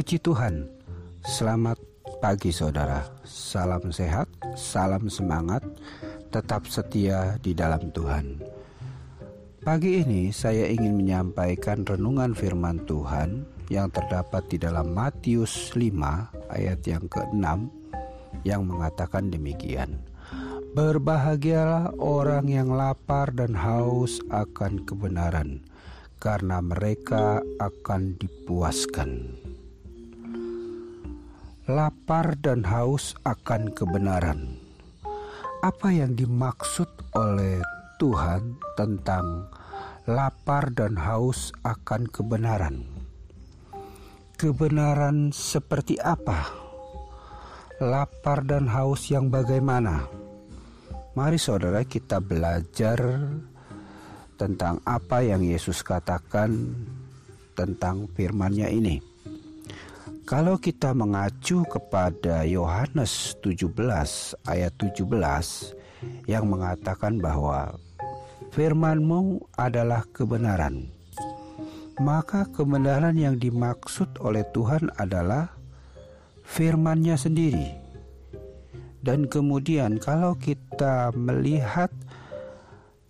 Puji Tuhan, selamat pagi saudara. Salam sehat, salam semangat, tetap setia di dalam Tuhan. Pagi ini saya ingin menyampaikan renungan firman Tuhan yang terdapat di dalam Matius 5 ayat yang ke-6 yang mengatakan demikian. Berbahagialah orang yang lapar dan haus akan kebenaran, karena mereka akan dipuaskan lapar dan haus akan kebenaran. Apa yang dimaksud oleh Tuhan tentang lapar dan haus akan kebenaran? Kebenaran seperti apa? Lapar dan haus yang bagaimana? Mari saudara kita belajar tentang apa yang Yesus katakan tentang firman-Nya ini. Kalau kita mengacu kepada Yohanes 17 ayat 17 yang mengatakan bahwa firmanmu adalah kebenaran. Maka kebenaran yang dimaksud oleh Tuhan adalah firmannya sendiri. Dan kemudian kalau kita melihat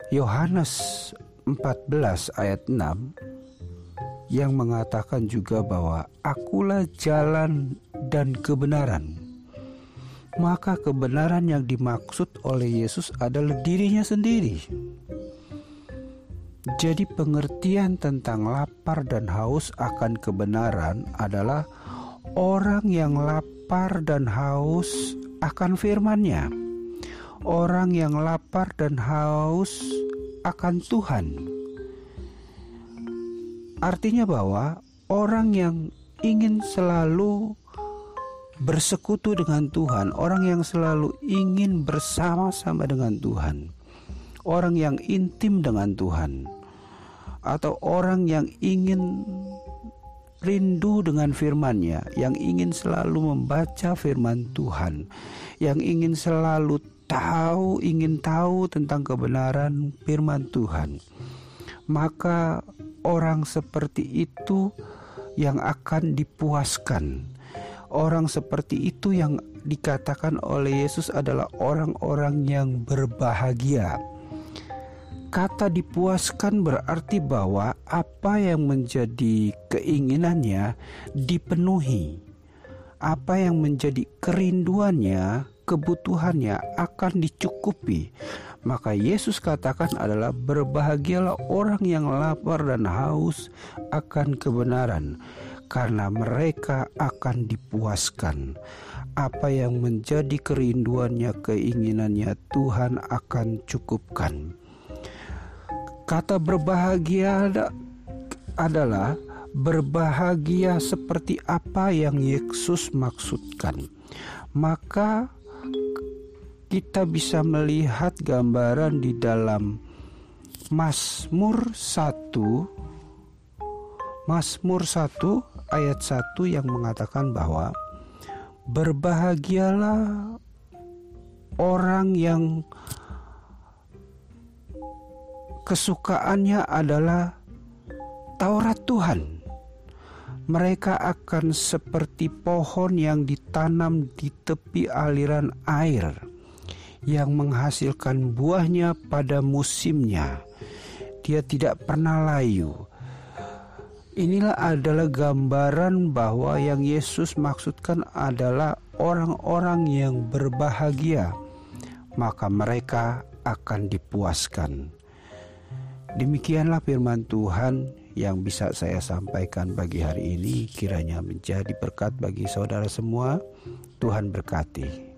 Yohanes 14 ayat 6 yang mengatakan juga bahwa akulah jalan dan kebenaran. Maka kebenaran yang dimaksud oleh Yesus adalah dirinya sendiri. Jadi pengertian tentang lapar dan haus akan kebenaran adalah orang yang lapar dan haus akan firman-Nya. Orang yang lapar dan haus akan Tuhan Artinya bahwa orang yang ingin selalu bersekutu dengan Tuhan, orang yang selalu ingin bersama-sama dengan Tuhan, orang yang intim dengan Tuhan, atau orang yang ingin rindu dengan firman-Nya, yang ingin selalu membaca firman Tuhan, yang ingin selalu tahu, ingin tahu tentang kebenaran firman Tuhan. Maka orang seperti itu yang akan dipuaskan. Orang seperti itu yang dikatakan oleh Yesus adalah orang-orang yang berbahagia. Kata dipuaskan berarti bahwa apa yang menjadi keinginannya dipenuhi. Apa yang menjadi kerinduannya, kebutuhannya akan dicukupi maka Yesus katakan adalah berbahagialah orang yang lapar dan haus akan kebenaran karena mereka akan dipuaskan. Apa yang menjadi kerinduannya, keinginannya Tuhan akan cukupkan. Kata berbahagia adalah berbahagia seperti apa yang Yesus maksudkan. Maka kita bisa melihat gambaran di dalam Mazmur 1 Mazmur 1 ayat 1 yang mengatakan bahwa berbahagialah orang yang kesukaannya adalah Taurat Tuhan. Mereka akan seperti pohon yang ditanam di tepi aliran air yang menghasilkan buahnya pada musimnya. Dia tidak pernah layu. Inilah adalah gambaran bahwa yang Yesus maksudkan adalah orang-orang yang berbahagia, maka mereka akan dipuaskan. Demikianlah firman Tuhan yang bisa saya sampaikan pagi hari ini, kiranya menjadi berkat bagi saudara semua. Tuhan berkati.